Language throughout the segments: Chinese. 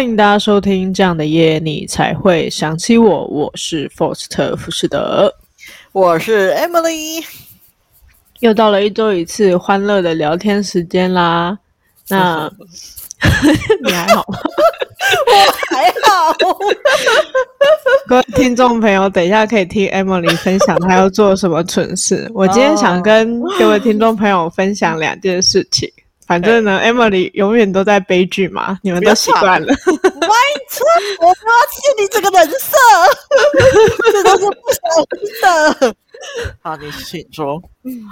欢迎大家收听这样的夜，你才会想起我。我是 Foster 富士德，我是 Emily。又到了一周一次欢乐的聊天时间啦。那 你还好吗？我还好。各位听众朋友，等一下可以听 Emily 分享她要做什么蠢事。我今天想跟各位听众朋友分享两件事情。反正呢，Emily 永远都在悲剧嘛，你们都习惯了。歪车，我不要欠你这个人设，这都是不小心的。好，你请说。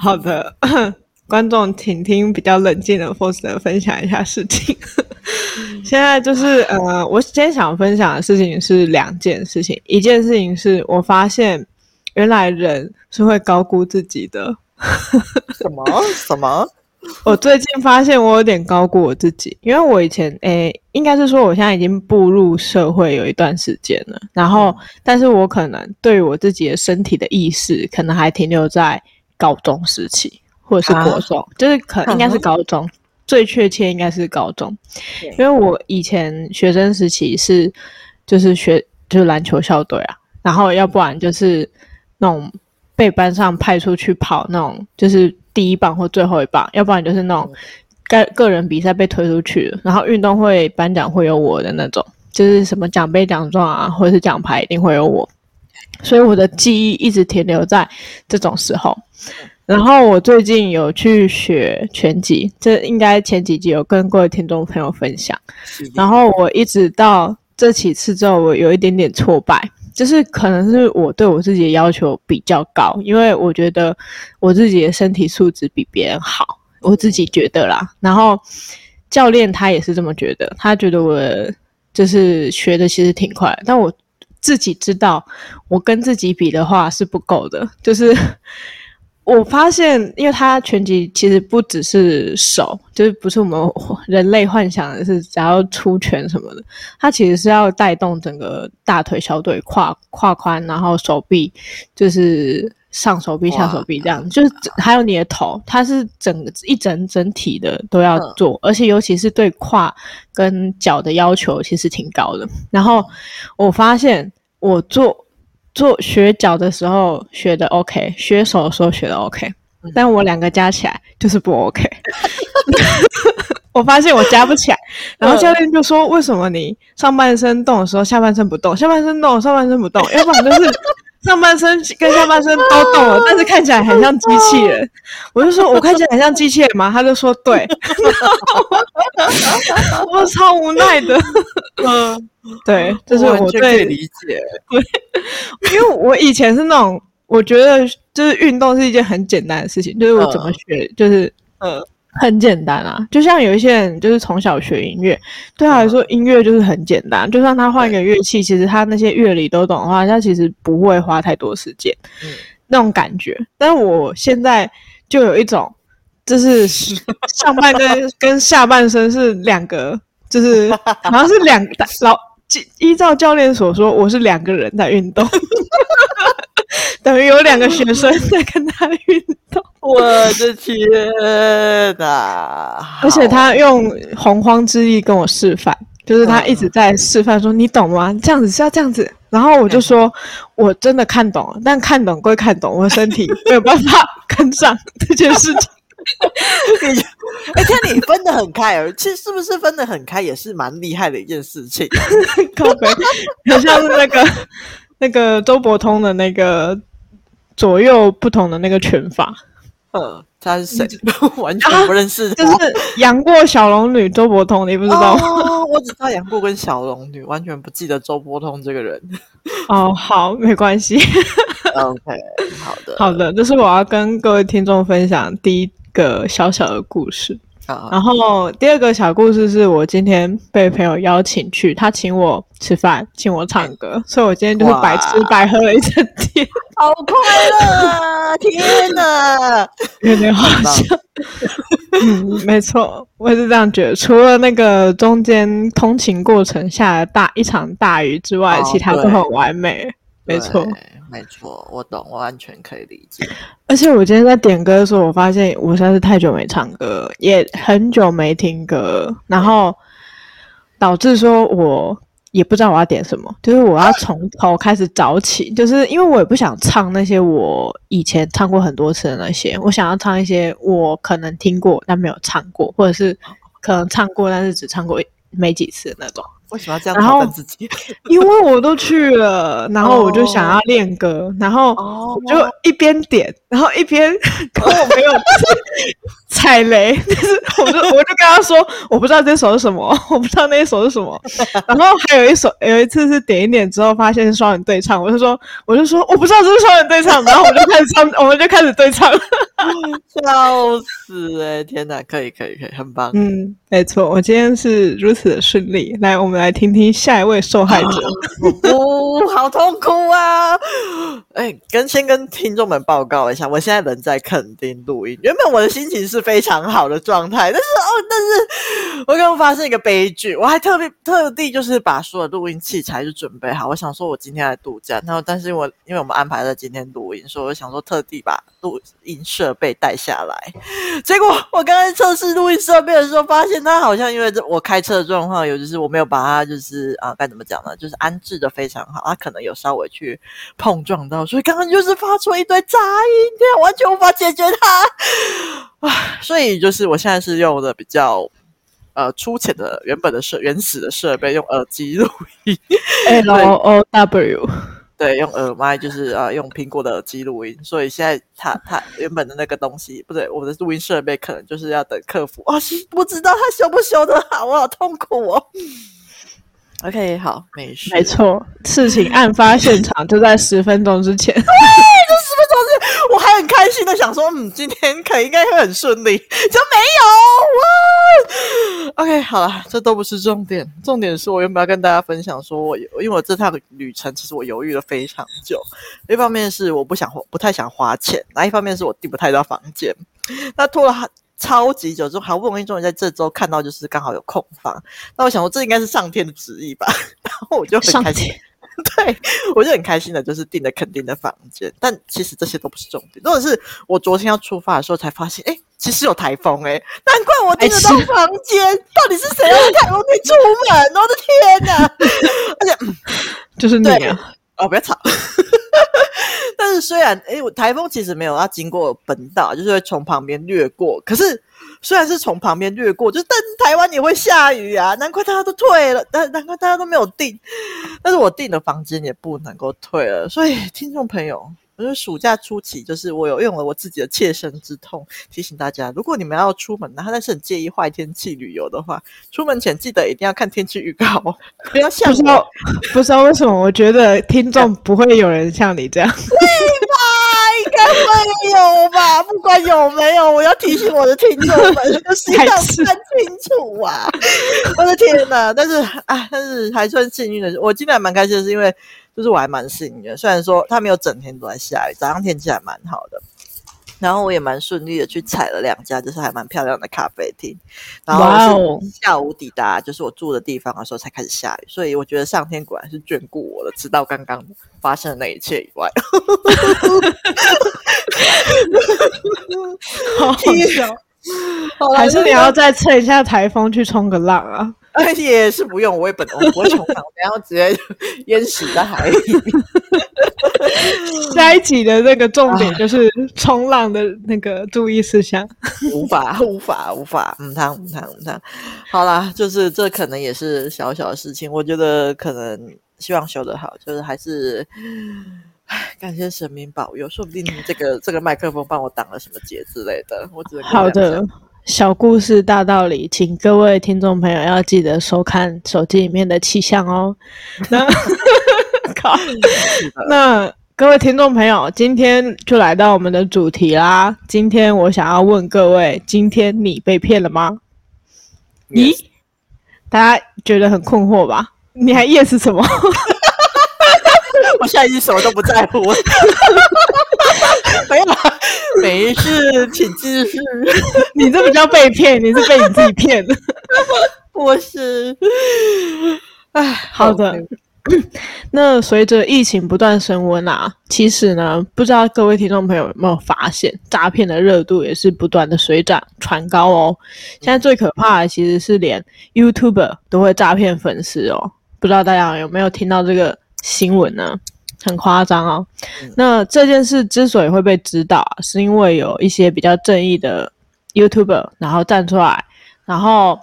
好的，观众请听比较冷静的 Faust 分享一下事情。现在就是呃，我今天想分享的事情是两件事情，一件事情是我发现原来人是会高估自己的。什么？什么？我最近发现我有点高估我自己，因为我以前诶，应该是说我现在已经步入社会有一段时间了，然后，但是我可能对于我自己的身体的意识，可能还停留在高中时期或者是国中，啊、就是可应该是高中，啊、最确切应该是高中，因为我以前学生时期是就是学就是篮球校队啊，然后要不然就是那种被班上派出去跑那种就是。第一棒或最后一棒，要不然就是那种个个人比赛被推出去了，然后运动会颁奖会有我的那种，就是什么奖杯奖状啊，或者是奖牌一定会有我，所以我的记忆一直停留在这种时候。然后我最近有去学拳击，这应该前几集有跟各位听众朋友分享。然后我一直到这几次之后，我有一点点挫败。就是可能是我对我自己的要求比较高，因为我觉得我自己的身体素质比别人好，我自己觉得啦。然后教练他也是这么觉得，他觉得我就是学的其实挺快，但我自己知道我跟自己比的话是不够的，就是。我发现，因为它拳击其实不只是手，就是不是我们人类幻想的是只要出拳什么的，它其实是要带动整个大腿、小腿、胯、胯宽，然后手臂，就是上手臂、下手臂这样，就是还有你的头，它是整个一整整体的都要做，嗯、而且尤其是对胯跟脚的要求其实挺高的。然后我发现我做。做学脚的时候学的 OK，学手的时候学的 OK，但我两个加起来就是不 OK。我发现我加不起来，然后教练就说：“为什么你上半身动的时候下半身不动，下半身动上半身不动？要不然就是。”上半身跟下半身都动了，但是看起来很像机器人。我就说，我看起来很像机器人吗？他就说对。我超无奈的。嗯，对，就是我最理解。对，因为我以前是那种，我觉得就是运动是一件很简单的事情，就是我怎么学，就是嗯。很简单啊，就像有一些人就是从小学音乐，对他来说音乐就是很简单。就算他换一个乐器，其实他那些乐理都懂的话，他其实不会花太多时间。嗯，那种感觉。但我现在就有一种，就是上半身 跟下半身是两个，就是好像是两个老依照教练所说，我是两个人在运动。等于有两个学生在跟他运动，我的天哪！而且他用洪荒之力跟我示范，就是他一直在示范说：“嗯、你懂吗？这样子是要这样子。”然后我就说：“我真的看懂了，但看懂归看懂，我身体 没有办法跟上 这件事情。”你，哎，看你分得很开，而其实是不是分得很开，也是蛮厉害的一件事情。靠北，很像是那个。那个周伯通的那个左右不同的那个拳法，呃，他是谁？完全不认识。就是杨过小龙女周伯通，你不知道吗？哦，我只知道杨过跟小龙女，完全不记得周伯通这个人。哦，好，没关系。OK，好的，好的，这是我要跟各位听众分享第一个小小的故事。然后第二个小故事是我今天被朋友邀请去，他请我吃饭，请我唱歌，所以我今天就是白吃白喝了一整天，好快乐啊！天哪，有点好笑。嗯，没错，我也是这样觉得。除了那个中间通勤过程下的大一场大雨之外，其他都很完美。没错。没错，我懂，我完全可以理解。而且我今天在点歌的时候，我发现我实在是太久没唱歌，也很久没听歌。然后导致说我也不知道我要点什么，就是我要 从头开始找起，就是因为我也不想唱那些我以前唱过很多次的那些，我想要唱一些我可能听过但没有唱过，或者是可能唱过但是只唱过没几次的那种。为什么要这样挑战自己？因为我都去了，然后我就想要练歌，oh. 然后我就一边点，然后一边 跟我没有 踩雷，但是我就我就跟他说，我不知道这首是什么，我不知道那一首是什么。然后还有一首，有一次是点一点之后发现是双人对唱，我就说我就说我不知道这是双人对唱，然后我就开始唱，我们就开始对唱，笑死哎、欸！天哪，可以可以可以，很棒。嗯，没错，我今天是如此的顺利。来，我们。来听听下一位受害者，哦，好痛苦啊！哎，跟先跟听众们报告一下，我现在人在垦丁录音。原本我的心情是非常好的状态，但是哦，但是我刚发生一个悲剧，我还特别特地就是把所有录音器材就准备好。我想说我今天来度假，然后但是我因为我们安排了今天录音，所以我想说特地把录音设备带下来。结果我刚才测试录音设备的时候，发现它好像因为这我开车的状况有，就是我没有把。就是啊，该怎么讲呢？就是安置的非常好，它可能有稍微去碰撞到，所以刚刚就是发出一堆杂音，这样完全无法解决它啊。所以就是我现在是用的比较呃粗浅的原本的设原始的设备，用耳机录音，L O W，对，用耳麦就是啊，用苹果的耳机录音。所以现在它它原本的那个东西不对，我的录音设备可能就是要等客服啊，不知道他修不修得好，我好痛苦哦。OK，好，没事，没错，事情案发现场就在十分钟之前。对，就十分钟之前，我还很开心的想说，嗯，今天可应该会很顺利，就没有。哇，OK，好了，这都不是重点，重点是我原本要跟大家分享说，我因为我这趟旅程其实我犹豫了非常久，一方面是我不想花，不太想花钱，那一方面是我订不太到房间，那拖了。超级久之后，好不容易终于在这周看到，就是刚好有空房。那我想说，这应该是上天的旨意吧。然后我就很开心，对，我就很开心的，就是订了肯定的房间。但其实这些都不是重点，重点是我昨天要出发的时候才发现，哎，其实有台风哎、欸，难怪我订得到房间。到底是谁要在台风天出门？我的天哪！而且，嗯、就是你啊！哦，不要吵。但是虽然哎，台风其实没有要经过本岛，就是会从旁边掠过。可是虽然是从旁边掠过，就是但台湾也会下雨啊，难怪大家都退了，但难怪大家都没有订。但是我订的房间也不能够退了，所以听众朋友。我说暑假初期，就是我有用了我自己的切身之痛提醒大家：如果你们要出门，然后但是很介意坏天气旅游的话，出门前记得一定要看天气预告，不要像我。不知道，不知道为什么，我觉得听众不会有人像你这样。对吧？应该会有吧？不管有没有，我要提醒我的听众们，就是要看清楚啊！我的天哪！但是啊，但是还算幸运的，我今天还蛮开心的，是因为。就是我还蛮幸运的，虽然说它没有整天都在下雨，早上天气还蛮好的。然后我也蛮顺利的去踩了两家，就是还蛮漂亮的咖啡厅。然后是下午抵达，就是我住的地方的时候才开始下雨，所以我觉得上天果然是眷顾我的，直到刚刚发生的那一切以外。好 还是你要再趁一下台风去冲个浪啊？也是不用，我也本我不会冲浪，然后直接 淹死在海里。下一集的那个重点就是冲浪的那个注意事项。无法，无法，无法，嗯，他，嗯，他，嗯，他。好啦，就是这可能也是小小的事情，我觉得可能希望修得好，就是还是，唉，感谢神明保佑，说不定这个这个麦克风帮我挡了什么劫之类的，我只能好的。小故事大道理，请各位听众朋友要记得收看手机里面的气象哦。那，各位听众朋友，今天就来到我们的主题啦。今天我想要问各位，今天你被骗了吗.咦，大家觉得很困惑吧？你还 yes 什么？我现在已经什么都不在乎了。没有，没事，请继续。你这不叫被骗，你是被你自己骗的。我是，哎，好的。那随着疫情不断升温啊，其实呢，不知道各位听众朋友有没有发现，诈骗的热度也是不断的水涨船高哦。现在最可怕的其实是连 YouTuber 都会诈骗粉丝哦，不知道大家有没有听到这个新闻呢？很夸张哦。那这件事之所以会被知道啊，是因为有一些比较正义的 YouTuber 然后站出来，然后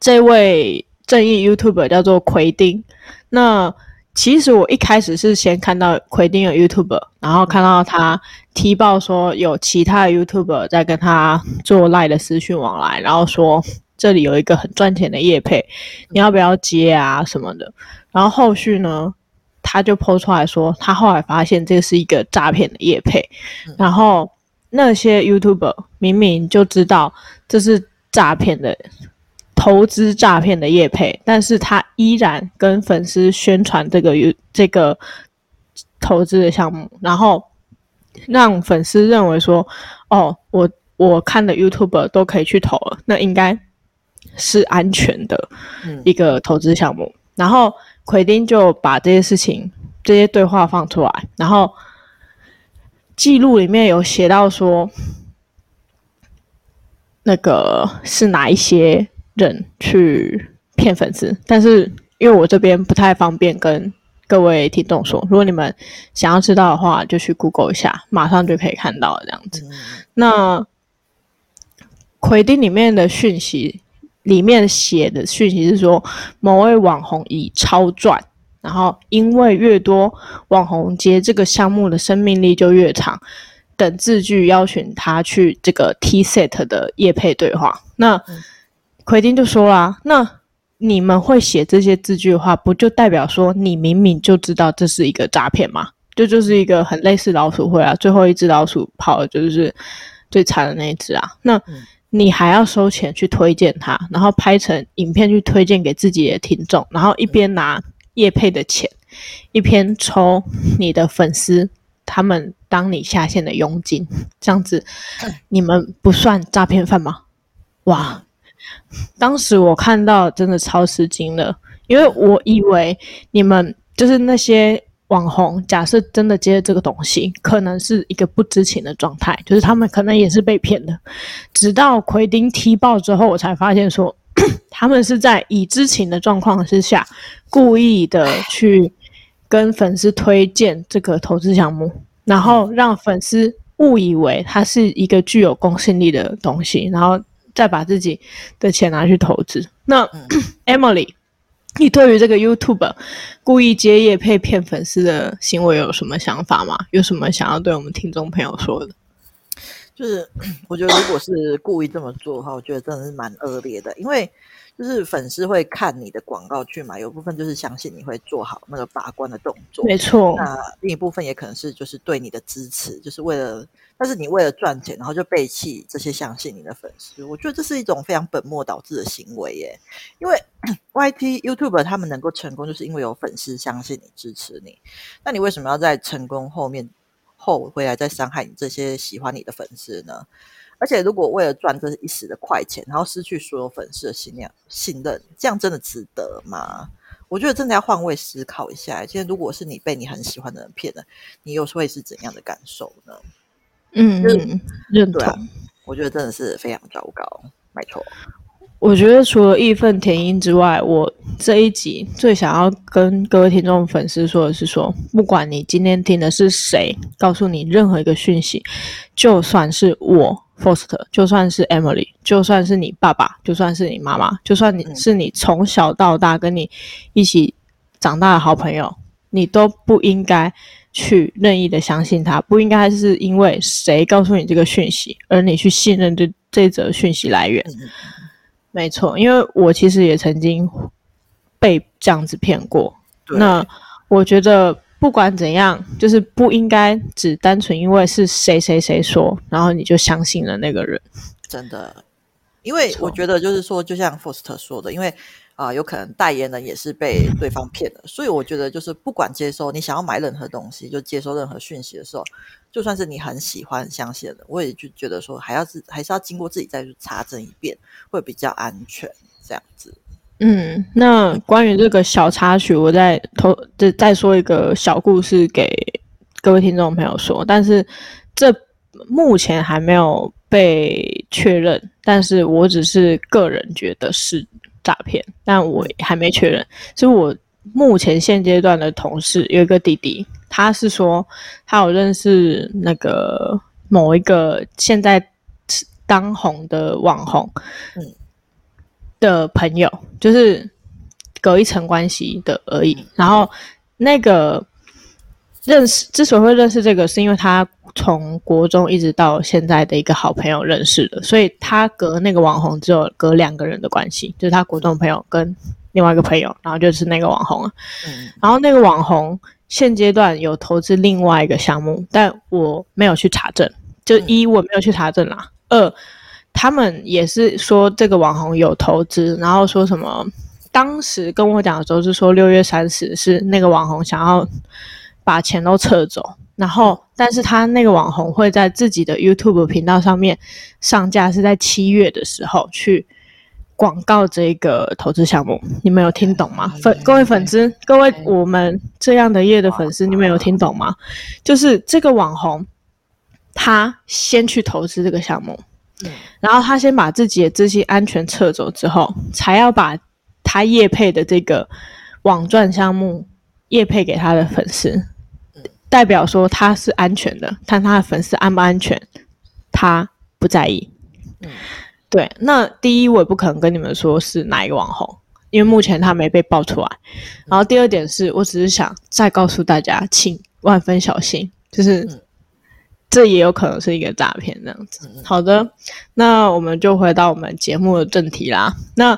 这位正义 YouTuber 叫做奎丁。那其实我一开始是先看到奎丁的 YouTuber，然后看到他踢爆说有其他的 YouTuber 在跟他做赖的私讯往来，然后说这里有一个很赚钱的业配，你要不要接啊什么的。然后后续呢，他就 po 出来说，他后来发现这是一个诈骗的业配，然后那些 YouTuber 明明就知道这是诈骗的。投资诈骗的业配，但是他依然跟粉丝宣传这个有这个投资的项目，然后让粉丝认为说，哦，我我看的 YouTuber 都可以去投了，那应该是安全的一个投资项目。嗯、然后奎丁就把这些事情、这些对话放出来，然后记录里面有写到说，那个是哪一些。人去骗粉丝，但是因为我这边不太方便跟各位听众说，如果你们想要知道的话，就去 Google 一下，马上就可以看到这样子。嗯、那奎丁里面的讯息，里面写的讯息是说，某位网红已超赚，然后因为越多网红接这个项目的生命力就越长，等字句邀请他去这个 T set 的业配对话。那、嗯奎丁就说啦：“那你们会写这些字句的话，不就代表说你明明就知道这是一个诈骗吗？这就，就是一个很类似老鼠会啊，最后一只老鼠跑的就是最惨的那一只啊。那你还要收钱去推荐他，然后拍成影片去推荐给自己的听众，然后一边拿叶配的钱，一边抽你的粉丝他们当你下线的佣金，这样子，你们不算诈骗犯吗？哇！”当时我看到真的超吃惊了，因为我以为你们就是那些网红，假设真的接了这个东西，可能是一个不知情的状态，就是他们可能也是被骗的。直到奎丁踢爆之后，我才发现说，他们是在已知情的状况之下，故意的去跟粉丝推荐这个投资项目，然后让粉丝误以为它是一个具有公信力的东西，然后。再把自己的钱拿去投资。那、Emily，你对于这个 YouTuber 故意接业配骗粉丝的行为有什么想法吗？有什么想要对我们听众朋友说的？就是 我觉得，如果是故意这么做的话，我觉得真的是蛮恶劣的，因为。就是粉丝会看你的广告去买，有部分就是相信你会做好那个把关的动作，没错。那另一部分也可能是就是对你的支持，就是为了，但是你为了赚钱，然后就背弃这些相信你的粉丝，我觉得这是一种非常本末倒置的行为耶。因为 Y T YouTube 他们能够成功，就是因为有粉丝相信你、支持你。那你为什么要在成功后面后回来再伤害你这些喜欢你的粉丝呢？而且，如果为了赚这一时的快钱，然后失去所有粉丝的信仰、信任，这样真的值得吗？我觉得真的要换位思考一下。今天如果是你被你很喜欢的人骗了，你又会是怎样的感受呢？嗯，认认同、啊。我觉得真的是非常糟糕，没错。我觉得除了义愤填膺之外，我这一集最想要跟各位听众粉丝说的是说，说不管你今天听的是谁告诉你任何一个讯息，就算是我。Faust，就算是 Emily，就算是你爸爸，就算是你妈妈，就算你是你从小到大跟你一起长大的好朋友，你都不应该去任意的相信他，不应该是因为谁告诉你这个讯息，而你去信任这这则讯息来源。没错，因为我其实也曾经被这样子骗过。那我觉得。不管怎样，就是不应该只单纯因为是谁谁谁说，然后你就相信了那个人。真的，因为我觉得就是说，就像 Foster 说的，因为啊、有可能代言人也是被对方骗了，所以我觉得就是不管接收你想要买任何东西，就接收任何讯息的时候，就算是你很喜欢、相信的，我也就觉得说，还要是还是要经过自己再去查证一遍，会比较安全。这样子，嗯，那关于这个小插曲，我再偷再再说一个小故事给各位听众朋友说，但是这目前还没有被确认，但是我只是个人觉得是诈骗，但我还没确认。所以我目前现阶段的同事有一个弟弟，他是说他有认识那个某一个现在当红的网红，嗯。的朋友就是隔一层关系的而已。然后那个认识之所以会认识这个，是因为他从国中一直到现在的一个好朋友认识的，所以他隔那个网红只有隔两个人的关系，就是他国中朋友跟另外一个朋友，然后就是那个网红了。然后那个网红现阶段有投资另外一个项目，但我没有去查证。就一我没有去查证啦，二。他们也是说这个网红有投资，然后说什么？当时跟我讲的时候是说六月三十是那个网红想要把钱都撤走，然后但是他那个网红会在自己的 YouTube 频道上面上架，是在七月的时候去广告这个投资项目。你们有听懂吗？粉各位粉丝，各位我们这样的业的粉丝，你们有听懂吗？就是这个网红他先去投资这个项目。然后他先把自己的资金安全撤走之后，才要把他业配的这个网赚项目业配给他的粉丝，代表说他是安全的，但他的粉丝安不安全，他不在意。嗯对，那第一我也不可能跟你们说是哪一个网红，因为目前他没被爆出来。然后第二点是我只是想再告诉大家，请万分小心，就是。这也有可能是一个诈骗，这样子。好的，那我们就回到我们节目的正题啦。那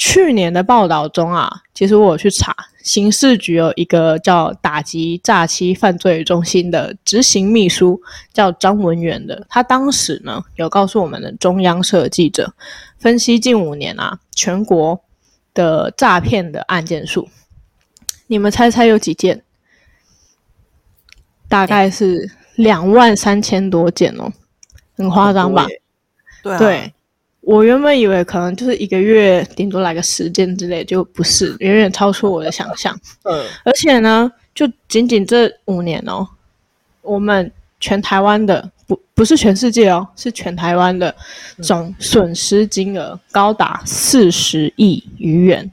去年的报道中啊，其实我有去查，刑事局有一个叫打击诈欺犯罪中心的执行秘书，叫张文远的。他当时呢，有告诉我们的中央社记者，分析近五年啊，全国的诈骗的案件数，你们猜猜有几件？大概是。两万三千多件哦，很夸张吧？对，啊、对，我原本以为可能就是一个月顶多来个十件之类，就不是，远远超出我的想象。嗯，而且呢，就仅仅这五年哦，我们全台湾的不不是全世界哦，是全台湾的总损失金额高达四十亿余元。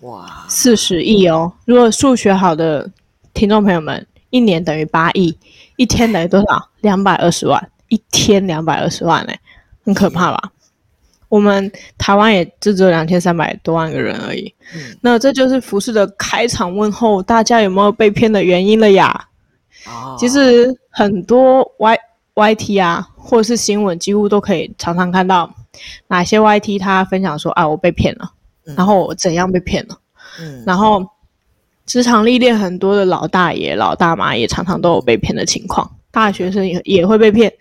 哇，四十亿哦！如果数学好的听众朋友们，一年等于八亿。一天等于多少？两百二十万，一天两百二十万嘞，很可怕吧？我们台湾也就只有两千三百多万个人而已。嗯，那这就是服饰的开场问候，大家有没有被骗的原因了呀？哦，其实很多 Y Y T 啊，或者是新闻，几乎都可以常常看到哪些 Y T 他分享说啊，我被骗了，嗯，然后我怎样被骗了，嗯，然后。职场历练很多的老大爷、老大妈也常常都有被骗的情况，大学生也也会被骗。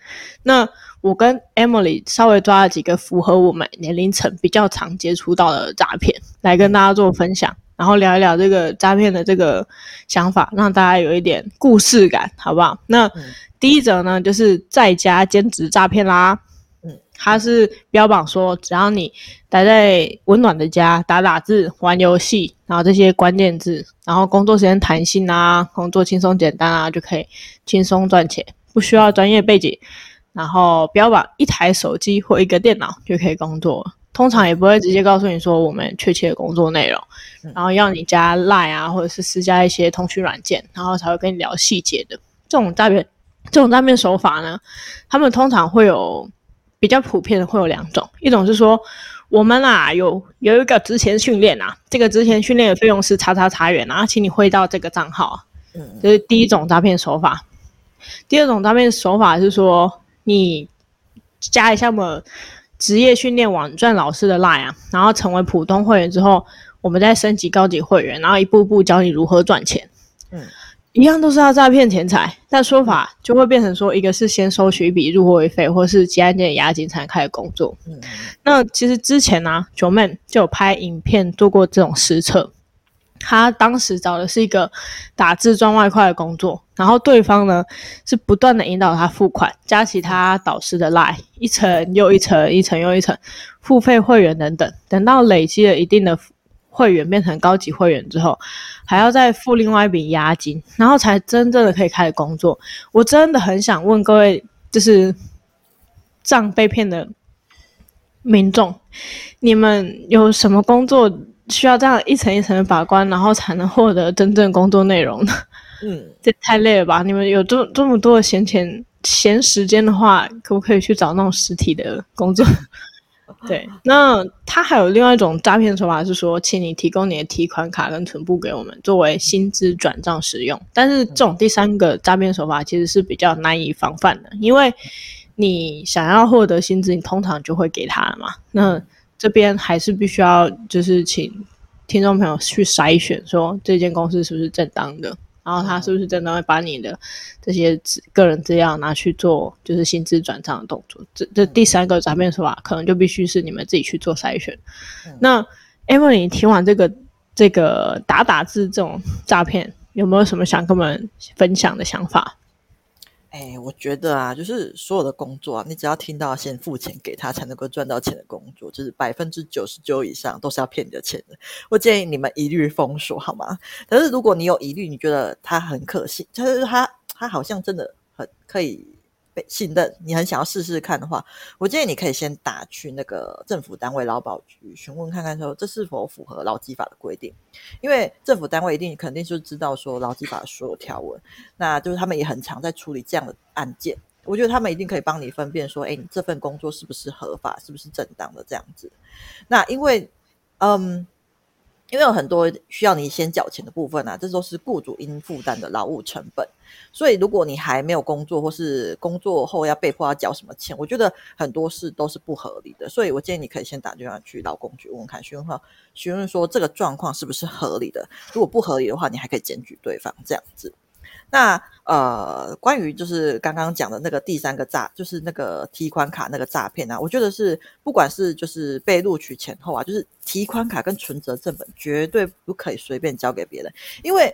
那我跟 Emily 稍微抓了几个符合我们年龄层比较常接触到的诈骗，来跟大家做分享，然后聊一聊这个诈骗的这个想法，让大家有一点故事感，好不好？那第一则呢，就是在家兼职诈骗啦。嗯，它是标榜说，只要你待在温暖的家，打打字、玩游戏，然后这些关键字，然后工作时间弹性啊，工作轻松简单啊，就可以轻松赚钱，不需要专业背景。然后不要把一台手机或一个电脑就可以工作，通常也不会直接告诉你说我们确切的工作内容，然后要你加 Line 啊，或者是私加一些通讯软件，然后才会跟你聊细节的。这种诈骗，这种诈骗手法呢，他们通常会有。比较普遍的会有两种，一种是说我们啊有有一个职前训练啊，这个职前训练的费用是叉叉叉元，然后请你汇到这个账号，嗯，这是第一种诈骗手法。第二种诈骗手法是说你加一下我们职业训练网赚老师的 line 啊，然后成为普通会员之后，我们再升级高级会员，然后一步步教你如何赚钱，嗯。一样都是要诈骗钱财，但说法就会变成说，一个是先收取一笔入会费，或是结案件押金才开始工作。嗯，那其实之前呢、啊，Joeman 就有拍影片做过这种实测。他当时找的是一个打字赚外快的工作，然后对方呢是不断的引导他付款，加其他导师的 line，一层又一层，一层又一层，付费会员等等，等到累积了一定的会员变成高级会员之后，还要再付另外一笔押金，然后才真正的可以开始工作。我真的很想问各位，就是这样被骗的民众，你们有什么工作需要这样一层一层的把关，然后才能获得真正工作内容呢？嗯，这太累了吧？你们有这这么多的闲钱、闲时间的话，可不可以去找那种实体的工作？对，那他还有另外一种诈骗手法是说，请你提供你的提款卡跟存部给我们作为薪资转账使用。但是这种第三个诈骗手法其实是比较难以防范的，因为你想要获得薪资，你通常就会给他了嘛。那这边还是必须要就是请听众朋友去筛选，说这间公司是不是正当的。然后他是不是真的会把你的这些个人资料拿去做，就是薪资转账的动作？这这第三个诈骗手法，可能就必须是你们自己去做筛选。嗯、那 Emily，听完这个这个打打字这种诈骗，有没有什么想跟我们分享的想法？哎，我觉得啊，就是所有的工作啊，你只要听到先付钱给他才能够赚到钱的工作，就是百分之九十九以上都是要骗你的钱的。我建议你们一律封锁，好吗？可是如果你有疑虑，你觉得他很可信，就是他他好像真的很可以。被信任，你很想要试试看的话，我建议你可以先打去那个政府单位劳保局询问看看，说这是否符合劳基法的规定。因为政府单位一定肯定就知道说劳基法的所有条文，那就是他们也很常在处理这样的案件。我觉得他们一定可以帮你分辨说，哎，你这份工作是不是合法，是不是正当的这样子。那因为，嗯。因为有很多需要你先缴钱的部分啊，这都是雇主应负担的劳务成本。所以，如果你还没有工作，或是工作后要被迫要缴什么钱，我觉得很多事都是不合理的。所以我建议你可以先打电话去劳工局问问看，询问哈，询问说这个状况是不是合理的。如果不合理的话，你还可以检举对方这样子。那呃，关于就是刚刚讲的那个第三个诈，就是那个提款卡那个诈骗啊，我觉得是不管是就是被录取前后啊，就是提款卡跟存折正本绝对不可以随便交给别人，因为。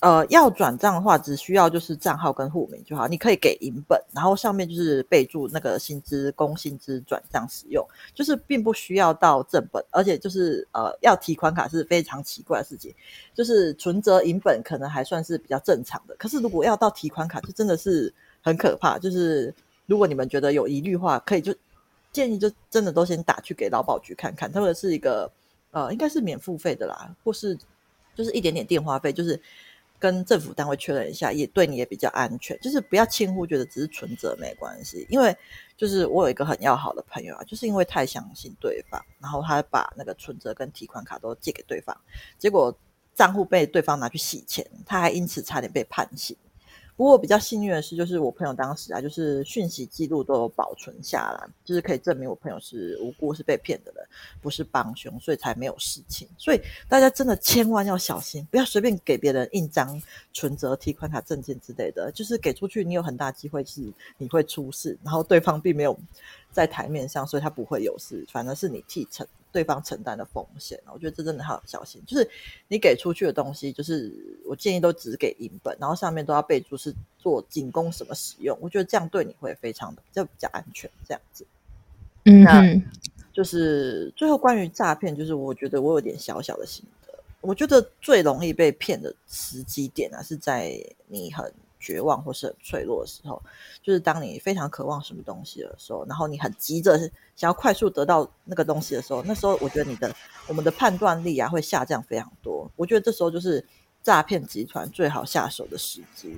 呃，要转账的话，只需要就是账号跟户名就好。你可以给银本，然后上面就是备注那个薪资工薪资转账使用，就是并不需要到正本。而且就是呃，要提款卡是非常奇怪的事情，就是存折银本可能还算是比较正常的，可是如果要到提款卡，就真的是很可怕。就是如果你们觉得有疑虑的话，可以就建议就真的都先打去给劳保局看看，他们是一个呃，应该是免付费的啦，或是就是一点点电话费，就是。跟政府单位确认一下，也对你也比较安全。就是不要轻忽，觉得只是存折没关系。因为就是我有一个很要好的朋友啊，就是因为太相信对方，然后他把那个存折跟提款卡都借给对方，结果账户被对方拿去洗钱，他还因此差点被判刑。不过比较幸运的是，就是我朋友当时啊，就是讯息记录都有保存下来，就是可以证明我朋友是无辜，是被骗的人，不是帮凶，所以才没有事情。所以大家真的千万要小心，不要随便给别人印章、存折、提款卡、证件之类的，就是给出去，你有很大机会是你会出事，然后对方并没有在台面上，所以他不会有事，反而是你替承。对方承担的风险，我觉得这真的要小心。就是你给出去的东西，就是我建议都只给银本，然后上面都要备注是做仅供什么使用。我觉得这样对你会非常的就比较安全，这样子。嗯，那就是最后关于诈骗，就是我觉得我有点小小的心得。我觉得最容易被骗的时机点啊，是在你很。绝望或是很脆弱的时候，就是当你非常渴望什么东西的时候，然后你很急着想要快速得到那个东西的时候，那时候我觉得你的我们的判断力啊会下降非常多。我觉得这时候就是诈骗集团最好下手的时机。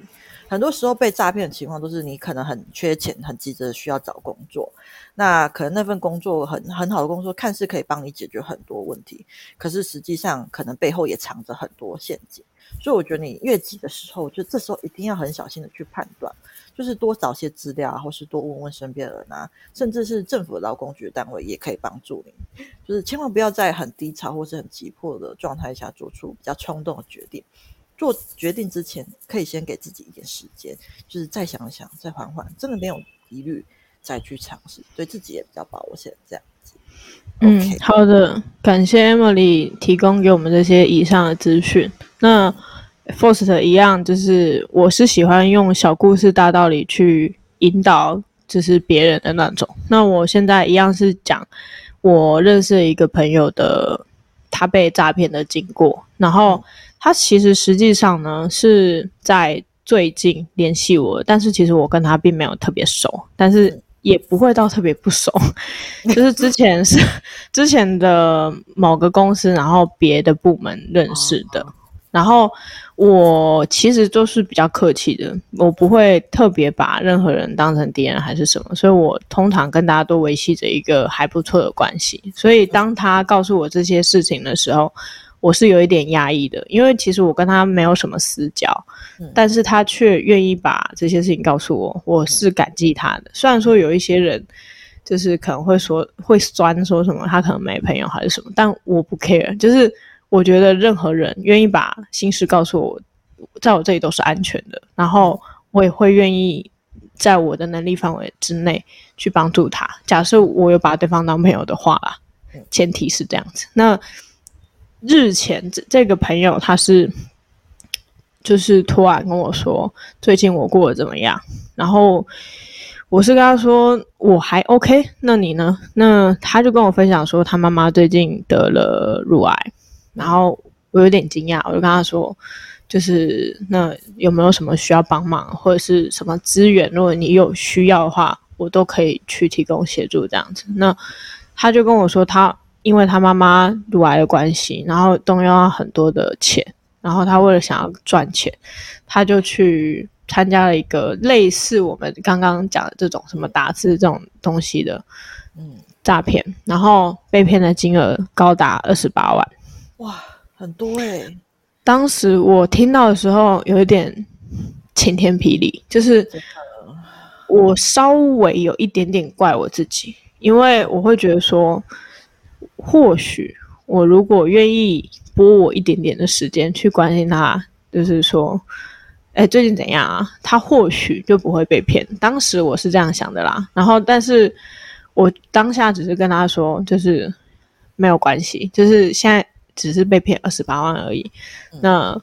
很多时候被诈骗的情况都是你可能很缺钱，很急着需要找工作，那可能那份工作很很好的工作，看似可以帮你解决很多问题，可是实际上可能背后也藏着很多陷阱。所以我觉得你越急的时候，就这时候一定要很小心的去判断，就是多找些资料，或是多问问身边的人啊，甚至是政府劳工局单位也可以帮助你。就是千万不要在很低潮或是很急迫的状态下做出比较冲动的决定。做决定之前，可以先给自己一点时间，就是再想想，再缓缓，真的没有疑虑再去尝试，对自己也比较保险。这样。嗯好的，感谢 Emily 提供给我们这些以上的资讯。那 First 一样，就是我是喜欢用小故事大道理去引导，就是别人的那种。那我现在一样是讲我认识一个朋友的他被诈骗的经过，然后他其实实际上呢是在最近联系我，但是其实我跟他并没有特别熟，但是也不会到特别不熟，就是之前是 之前的某个公司，然后别的部门认识的。然后我其实都是比较客气的，我不会特别把任何人当成敌人还是什么，所以我通常跟大家都维系着一个还不错的关系。所以当他告诉我这些事情的时候，我是有一点压抑的，因为其实我跟他没有什么私交，但是他却愿意把这些事情告诉我，我是感激他的。虽然说有一些人就是可能会说会酸说什么他可能没朋友还是什么，但我不 care，就是。我觉得任何人愿意把心事告诉我，在我这里都是安全的。然后我也会愿意在我的能力范围之内去帮助他。假设我有把对方当朋友的话啦，前提是这样子。那日前这这个朋友他是就是突然跟我说，最近我过得怎么样？然后我是跟他说我还 OK。那你呢？那他就跟我分享说，他妈妈最近得了乳癌。然后我有点惊讶，我就跟他说，就是那有没有什么需要帮忙或者是什么资源？如果你有需要的话，我都可以去提供协助这样子。那他就跟我说，他因为他妈妈乳癌的关系，然后动用了很多的钱，然后他为了想要赚钱，他就去参加了一个类似我们刚刚讲的这种什么打字这种东西的嗯诈骗，然后被骗的金额高达二十八万。哇，很多哎、欸！当时我听到的时候，有一点晴天霹雳，就是我稍微有一点点怪我自己，因为我会觉得说，或许我如果愿意拨我一点点的时间去关心他，就是说，哎，最近怎样啊？他或许就不会被骗。当时我是这样想的啦。然后，但是我当下只是跟他说，就是没有关系，就是现在。只是被骗二十八万而已。那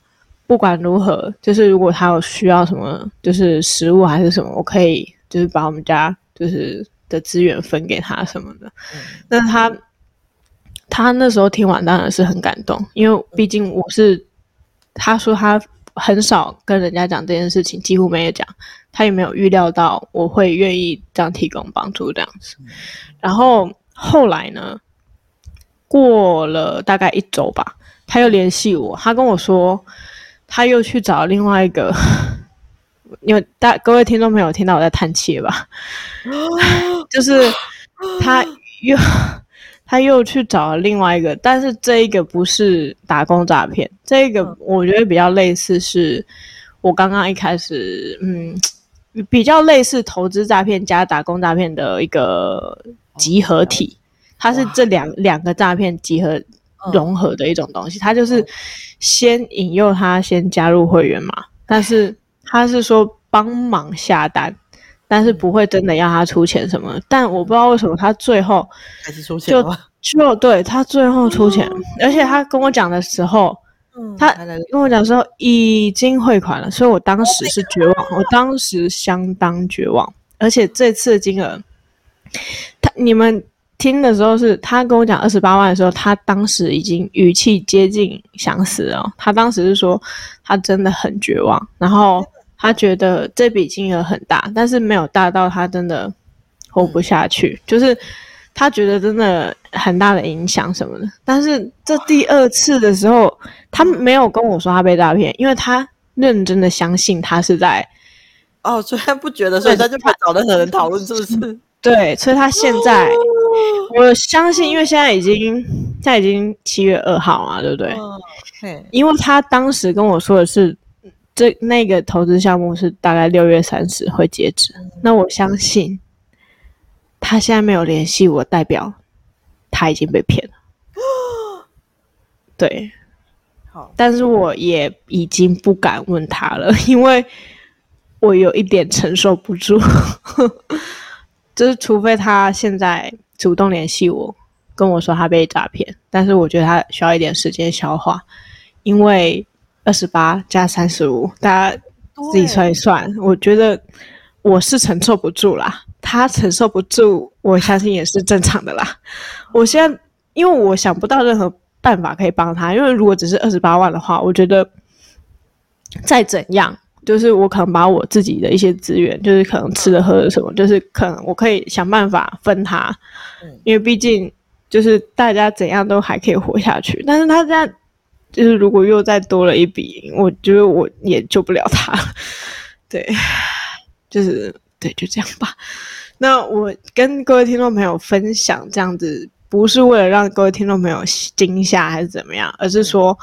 不管如何，就是如果他有需要什么，就是食物还是什么，我可以就是把我们家就是的资源分给他什么的。嗯、那他他那时候听完当然是很感动，因为毕竟我是他说他很少跟人家讲这件事情，几乎没有讲，他也没有预料到我会愿意这样提供帮助这样子。然后后来呢？过了大概一周吧，他又联系我，他跟我说，他又去找另外一个，因为大各位听众朋友听到我在叹气吧，就是他又他又去找了另外一个，但是这一个不是打工诈骗，这一个我觉得比较类似，是我刚刚一开始嗯，比较类似投资诈骗加打工诈骗的一个集合体。它是这两两个诈骗集合融合的一种东西，它就是先引诱他先加入会员嘛，但是他是说帮忙下单，但是不会真的要他出钱什么。但我不知道为什么他最后还是出钱就 就对他最后出钱，而且他跟我讲的时候，他跟我讲的时候已经汇款了，所以我当时是绝望，我当时相当绝望，而且这次的金额，他你们。听的时候是他跟我讲二十八万的时候，他当时已经语气接近想死了。他当时是说他真的很绝望，然后他觉得这笔金额很大，但是没有大到他真的活不下去，嗯、就是他觉得真的很大的影响什么的。但是这第二次的时候，他没有跟我说他被诈骗，因为他认真的相信他是在哦，虽然不觉得，所以他就怕找任何人讨论，是不是？对，所以他现在。我相信，因为现在已经现在已经七月二号嘛，对不对？因为他当时跟我说的是，这那个投资项目是大概六月三十会截止。那我相信，他现在没有联系我，代表他已经被骗了。对，好，但是我也已经不敢问他了，因为我有一点承受不住，就是除非他现在。主动联系我，跟我说他被诈骗，但是我觉得他需要一点时间消化，因为二十八加三十五，大家自己算一算，我觉得我是承受不住啦，他承受不住，我相信也是正常的啦。我现在因为我想不到任何办法可以帮他。因为如果只是二十八万的话，我觉得再怎样，就是我可能把我自己的一些资源，就是可能吃的喝的什么，就是可能我可以想办法分他。因为毕竟就是大家怎样都还可以活下去，但是他这样就是如果又再多了一笔，我觉得我也救不了他。对，就是对，就这样吧。那我跟各位听众朋友分享这样子，不是为了让各位听众朋友惊吓还是怎么样，而是说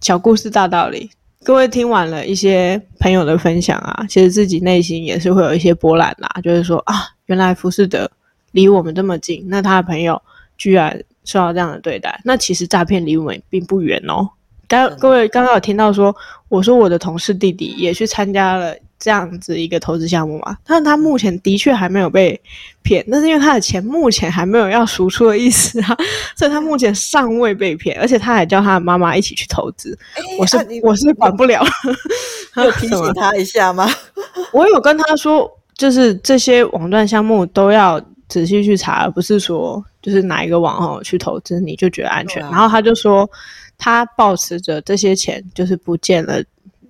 小故事大道理。各位听完了一些朋友的分享啊，其实自己内心也是会有一些波澜啦。就是说啊，原来浮士德离我们这么近，那他的朋友居然受到这样的对待，那其实诈骗离我们并不远哦。刚各位刚刚有听到说，我说我的同事弟弟也去参加了。这样子一个投资项目嘛，但他目前的确还没有被骗，那是因为他的钱目前还没有要赎出的意思啊，所以他目前尚未被骗，而且他还叫他的妈妈一起去投资。欸、我是、啊、我是管不了，有提醒他一下吗？我有跟他说，就是这些网赚项目都要仔细去查，而不是说就是哪一个网红去投资你就觉得安全。啊、然后他就说，他保持着这些钱就是不见了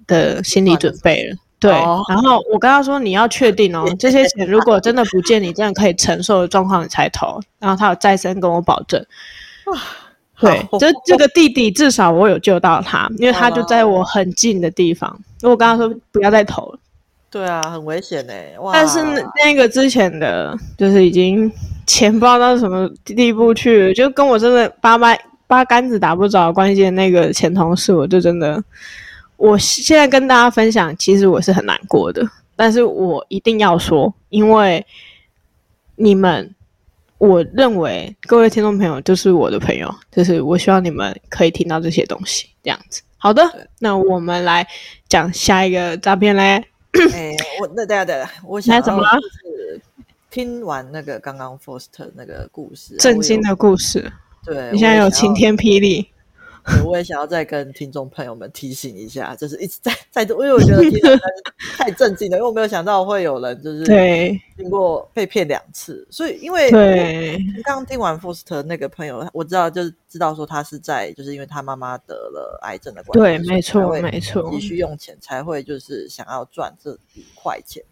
的心理准备了。对，哦、然后我跟他说，你要确定哦，这些钱如果真的不见，你真的可以承受的状况，你才投。然后他有再三跟我保证，对，这这个弟弟至少我有救到他，因为他就在我很近的地方。我跟他说不要再投了，对啊，很危险呢。但是那个之前的，就是已经钱不知道到什么地步去了，就跟我真的八八八竿子打不着关系的那个前同事，我就真的。我现在跟大家分享，其实我是很难过的，但是我一定要说，因为你们，我认为各位听众朋友就是我的朋友，就是我希望你们可以听到这些东西，这样子。好的，那我们来讲下一个诈骗嘞。哎、欸，我那等下等下，我想怎么了？听完那个刚刚 Foster 那个故事，震惊的故事，对，你现在有晴天霹雳。我也想要再跟听众朋友们提醒一下，就是一直在在，因为我觉得 太震惊了，因为我没有想到会有人就是经过被骗两次，所以因为对刚刚听完 Foster 那个朋友，我知道就是知道说他是在就是因为他妈妈得了癌症的关系，对，没错没错，急需用钱才会就是想要赚这笔快钱。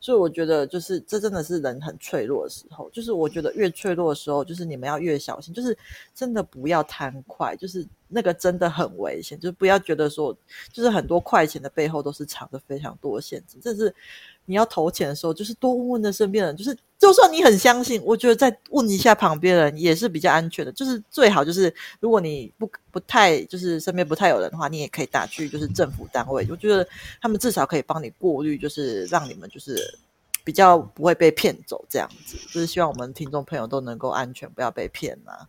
所以我觉得，就是这真的是人很脆弱的时候。就是我觉得越脆弱的时候，就是你们要越小心。就是真的不要贪快，就是那个真的很危险。就是不要觉得说，就是很多快钱的背后都是藏着非常多的陷阱。这是你要投钱的时候，就是多问问的身边人。就是就算你很相信，我觉得再问一下旁边人也是比较安全的。就是最好就是如果你不不太就是身边不太有人的话，你也可以打去就是政府单位。我觉得他们至少可以帮你过滤，就是让你们就是。比较不会被骗走，这样子就是希望我们听众朋友都能够安全，不要被骗啊。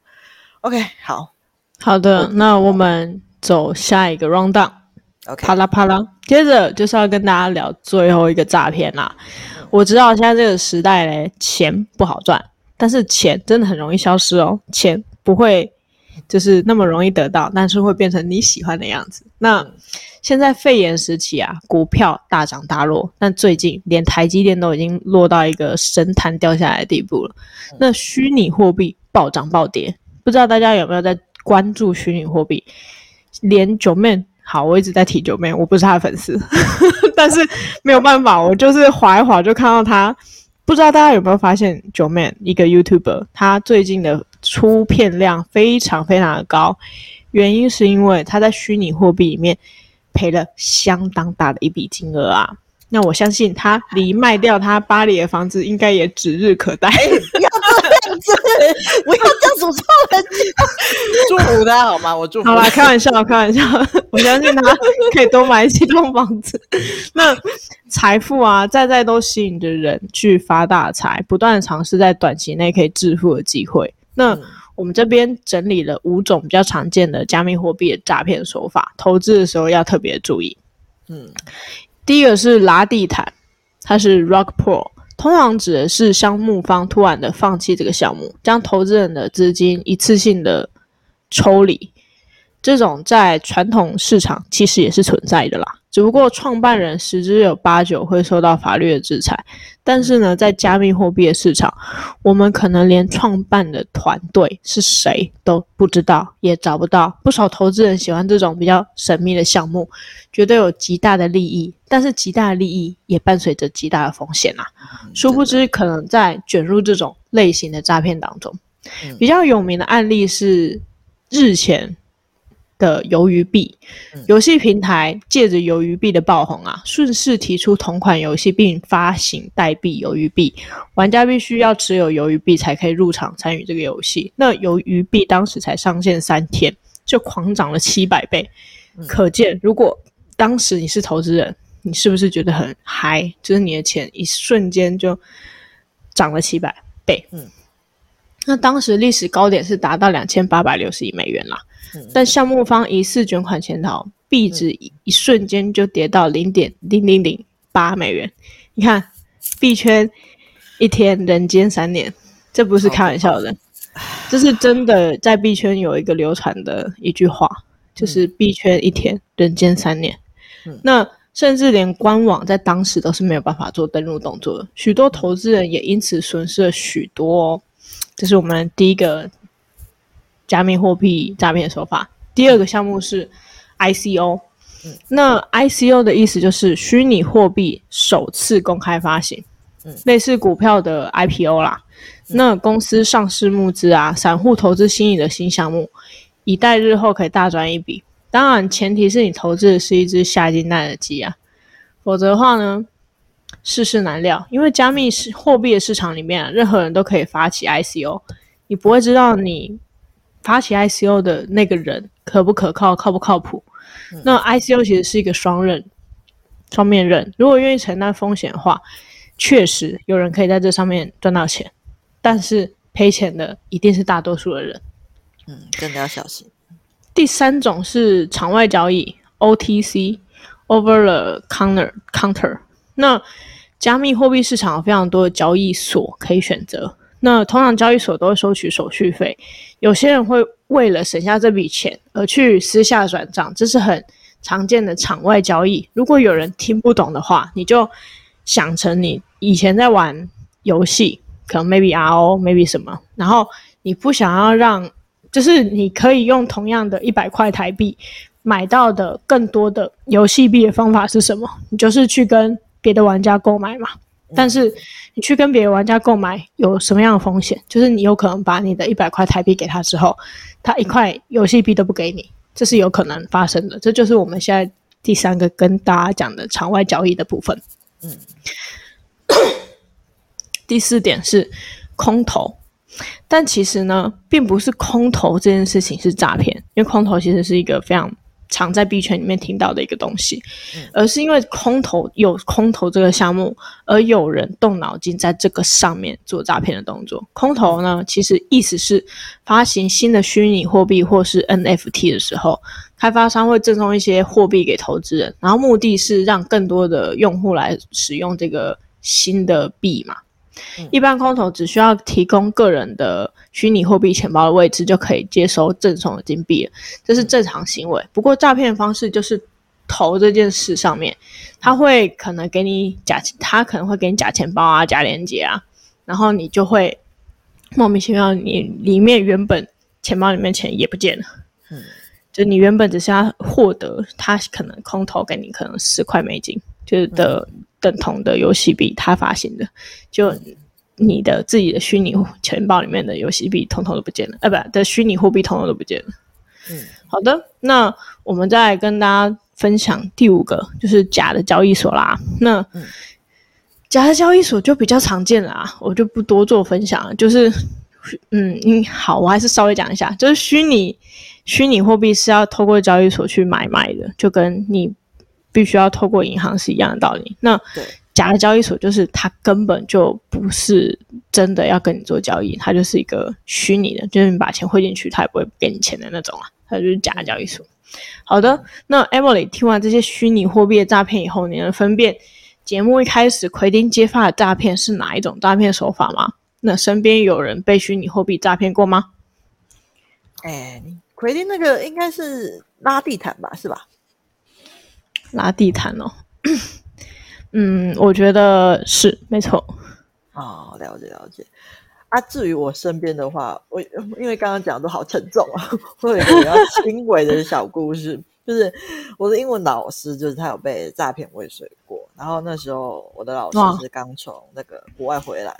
OK，好好的，那我们走下一个 rundown。OK，啪啦啪啦，接着就是要跟大家聊最后一个诈骗啦。我知道现在这个时代嘞，钱不好赚，但是钱真的很容易消失哦。钱不会就是那么容易得到，但是会变成你喜欢的样子。那现在肺炎时期啊，股票大涨大落，但最近连台积电都已经落到一个神坛掉下来的地步了。那虚拟货币暴涨暴跌，不知道大家有没有在关注虚拟货币？连九妹好，我一直在提 Joeman，我不是他的粉丝，但是没有办法，我就是划一划就看到他。不知道大家有没有发现 Joeman 一个 YouTuber，他最近的出片量非常非常的高，原因是因为他在虚拟货币里面。赔了相当大的一笔金额啊！那我相信他离卖掉他巴黎的房子应该也指日可待。欸、要这样子，不要这样诅咒人家，祝福他好吗？我祝福。好啦，开玩笑，开玩笑。我相信他可以多买几栋房子。那财富啊，在在都吸引着人去发大财，不断的尝试在短期内可以致富的机会。那。嗯我们这边整理了五种比较常见的加密货币的诈骗手法，投资的时候要特别注意。嗯，第一个是拉地毯，它是 rug pull，通常指的是项目方突然的放弃这个项目，将投资人的资金一次性的抽离。这种在传统市场其实也是存在的啦，只不过创办人十之有八九会受到法律的制裁。但是呢，在加密货币的市场，我们可能连创办的团队是谁都不知道，也找不到。不少投资人喜欢这种比较神秘的项目，觉得有极大的利益，但是极大的利益也伴随着极大的风险啊！殊不知，可能在卷入这种类型的诈骗当中。比较有名的案例是日前的鱿鱼币游戏平台，借着鱿鱼币的爆红啊，顺势提出同款游戏并发行代币鱿鱼币，玩家必须要持有鱿鱼币才可以入场参与这个游戏。那鱿鱼币当时才上线三天，就狂涨了七百倍，可见如果当时你是投资人，你是不是觉得很嗨？就是你的钱一瞬间就涨了七百倍。嗯。那当时历史高点是达到两千八百六十亿美元啦，嗯、但项目方疑似卷款潜逃，币值一瞬间就跌到零点零零零八美元。你看，币圈一天人间三年，这不是开玩笑的，这是真的。在币圈有一个流传的一句话，就是币圈一天人间三年。嗯、那甚至连官网在当时都是没有办法做登录动作的，许多投资人也因此损失了许多哦。这是我们第一个加密货币诈骗手法。第二个项目是 ICO，嗯，那 ICO 的意思就是虚拟货币首次公开发行，嗯，类似股票的 IPO 啦。那公司上市募资啊，散户投资心仪的新项目，以待日后可以大赚一笔。当然，前提是你投资的是一只下金蛋的鸡啊，否则的话呢？世事难料，因为加密市货币的市场里面啊，任何人都可以发起 ICO，你不会知道你发起 ICO 的那个人可不可靠、靠不靠谱。嗯、那 ICO 其实是一个双刃、双面刃，如果愿意承担风险的话，确实有人可以在这上面赚到钱，但是赔钱的一定是大多数的人。嗯，真的要小心。第三种是场外交易 OTC，Over the Counter Counter，那加密货币市场有非常多的交易所可以选择，那通常交易所都会收取手续费。有些人会为了省下这笔钱而去私下转账，这是很常见的场外交易。如果有人听不懂的话，你就想成你以前在玩游戏，可能 maybe RO maybe 什么，然后你不想要让，就是你可以用同样的一百块台币买到的更多的游戏币的方法是什么？你就是去跟别的玩家购买嘛，但是你去跟别的玩家购买有什么样的风险？就是你有可能把你的一百块台币给他之后，他一块游戏币都不给你，这是有可能发生的。这就是我们现在第三个跟大家讲的场外交易的部分。嗯，第四点是空投，但其实呢，并不是空投这件事情是诈骗，因为空投其实是一个非常。常在币圈里面听到的一个东西，而是因为空投有空投这个项目，而有人动脑筋在这个上面做诈骗的动作。空投呢，其实意思是发行新的虚拟货币或是 NFT 的时候，开发商会赠送一些货币给投资人，然后目的是让更多的用户来使用这个新的币嘛。一般空投只需要提供个人的虚拟货币钱包的位置，就可以接收赠送的金币了，这是正常行为。不过诈骗方式就是投这件事上面，他会可能给你假，他可能会给你假钱包啊、假链接啊，然后你就会莫名其妙，你里面原本钱包里面钱也不见了。嗯，就你原本只是要获得，他可能空投给你可能十块美金，就是的。嗯等同的游戏币，他发行的，就你的自己的虚拟钱包里面的游戏币，统统都不见了，呃，不的虚拟货币，统统都不见了。嗯，好的，那我们再来跟大家分享第五个，就是假的交易所啦。那、嗯、假的交易所就比较常见啦，我就不多做分享了。就是，嗯，嗯，好，我还是稍微讲一下，就是虚拟虚拟货币是要透过交易所去买卖的，就跟你。必须要透过银行是一样的道理。那假的交易所就是它根本就不是真的要跟你做交易，它就是一个虚拟的，就是你把钱汇进去，它也不会给你钱的那种啊，它就是假的交易所。好的，那 Emily 听完这些虚拟货币的诈骗以后，你能分辨节目一开始奎丁揭发的诈骗是哪一种诈骗手法吗？那身边有人被虚拟货币诈骗过吗？哎，奎丁那个应该是拉地毯吧，是吧？拉地毯哦。嗯，我觉得是没错。哦，了解了解。啊，至于我身边的话，我因为刚刚讲的都好沉重啊，我有一个比较轻微的小故事，就是我的英文老师，就是他有被诈骗未遂过。然后那时候我的老师是刚从那个国外回来，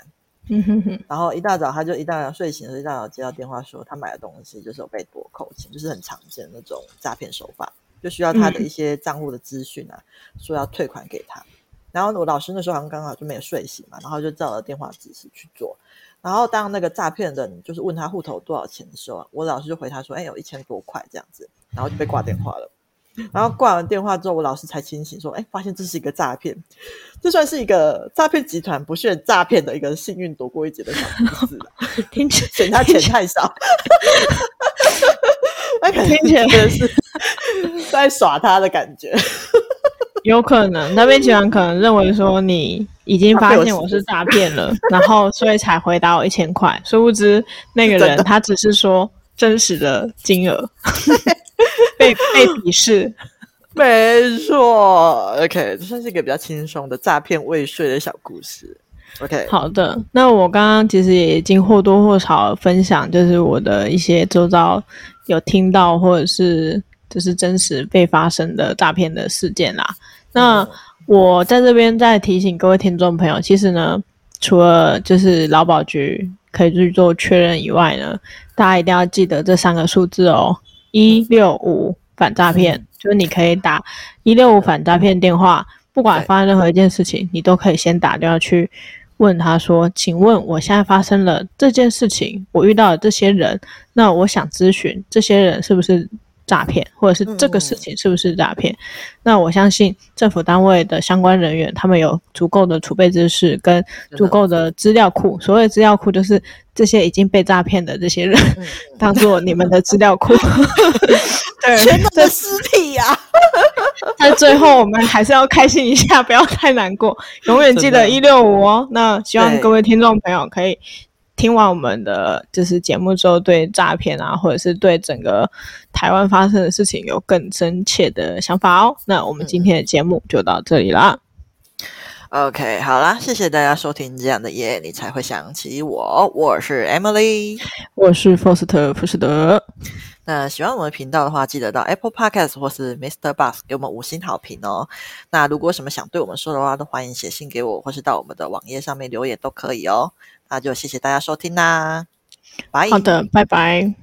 嗯哼哼。然后一大早他就一大早睡醒的时候，一大早接到电话说他买的东西就是有被夺扣钱，就是很常见的那种诈骗手法，就需要他的一些账户的资讯啊，嗯、说要退款给他。然后我老师那时候好像刚好就没有睡醒嘛，然后就照了电话指示去做。然后当那个诈骗的人就是问他户头多少钱的时候，我老师就回他说：“哎，有一千多块这样子。”然后就被挂电话了。然后挂完电话之后，我老师才清醒说：“哎，发现这是一个诈骗，这算是一个诈骗集团不是诈骗的一个幸运躲过一劫的小故事了。听起来 嫌他钱太少，听起来是在耍他的感觉。”有可能那边集团可能认为说你已经发现我是诈骗了，然后所以才回答我一千块，殊不知那个人他只是说真实的金额，被被鄙视，没错。OK，这算是一个比较轻松的诈骗未遂的小故事。OK，好的，那我刚刚其实也已经或多或少分享，就是我的一些周遭有听到或者是就是真实被发生的诈骗的事件啦。那我在这边再提醒各位听众朋友，其实呢，除了就是劳保局可以去做确认以外呢，大家一定要记得这三个数字哦，一六五反诈骗，就是你可以打一六五反诈骗电话，不管发生任何一件事情，你都可以先打电话去问他说，请问我现在发生了这件事情，我遇到了这些人，那我想咨询这些人是不是诈骗，或者是这个事情是不是诈骗？嗯、那我相信政府单位的相关人员，他们有足够的储备知识跟足够的资料库。所谓资料库，就是这些已经被诈骗的这些人，嗯、当做你们的资料库。对，全都是尸体呀！但最后我们还是要开心一下，不要太难过。永远记得一六五哦。那希望各位听众朋友可以。听完我们的就是节目之后，对诈骗啊，或者是对整个台湾发生的事情有更深切的想法哦。那我们今天的节目就到这里啦。嗯、OK，好啦，谢谢大家收听这样的夜，你才会想起我。我是 Emily，我是 Foster 福士德。那喜欢我们频道的话，记得到 Apple Podcast 或是 Mr. Bus 给我们五星好评哦。那如果有什么想对我们说的话，都欢迎写信给我，或是到我们的网页上面留言都可以哦。那就谢谢大家收听啦，拜。好的，拜拜。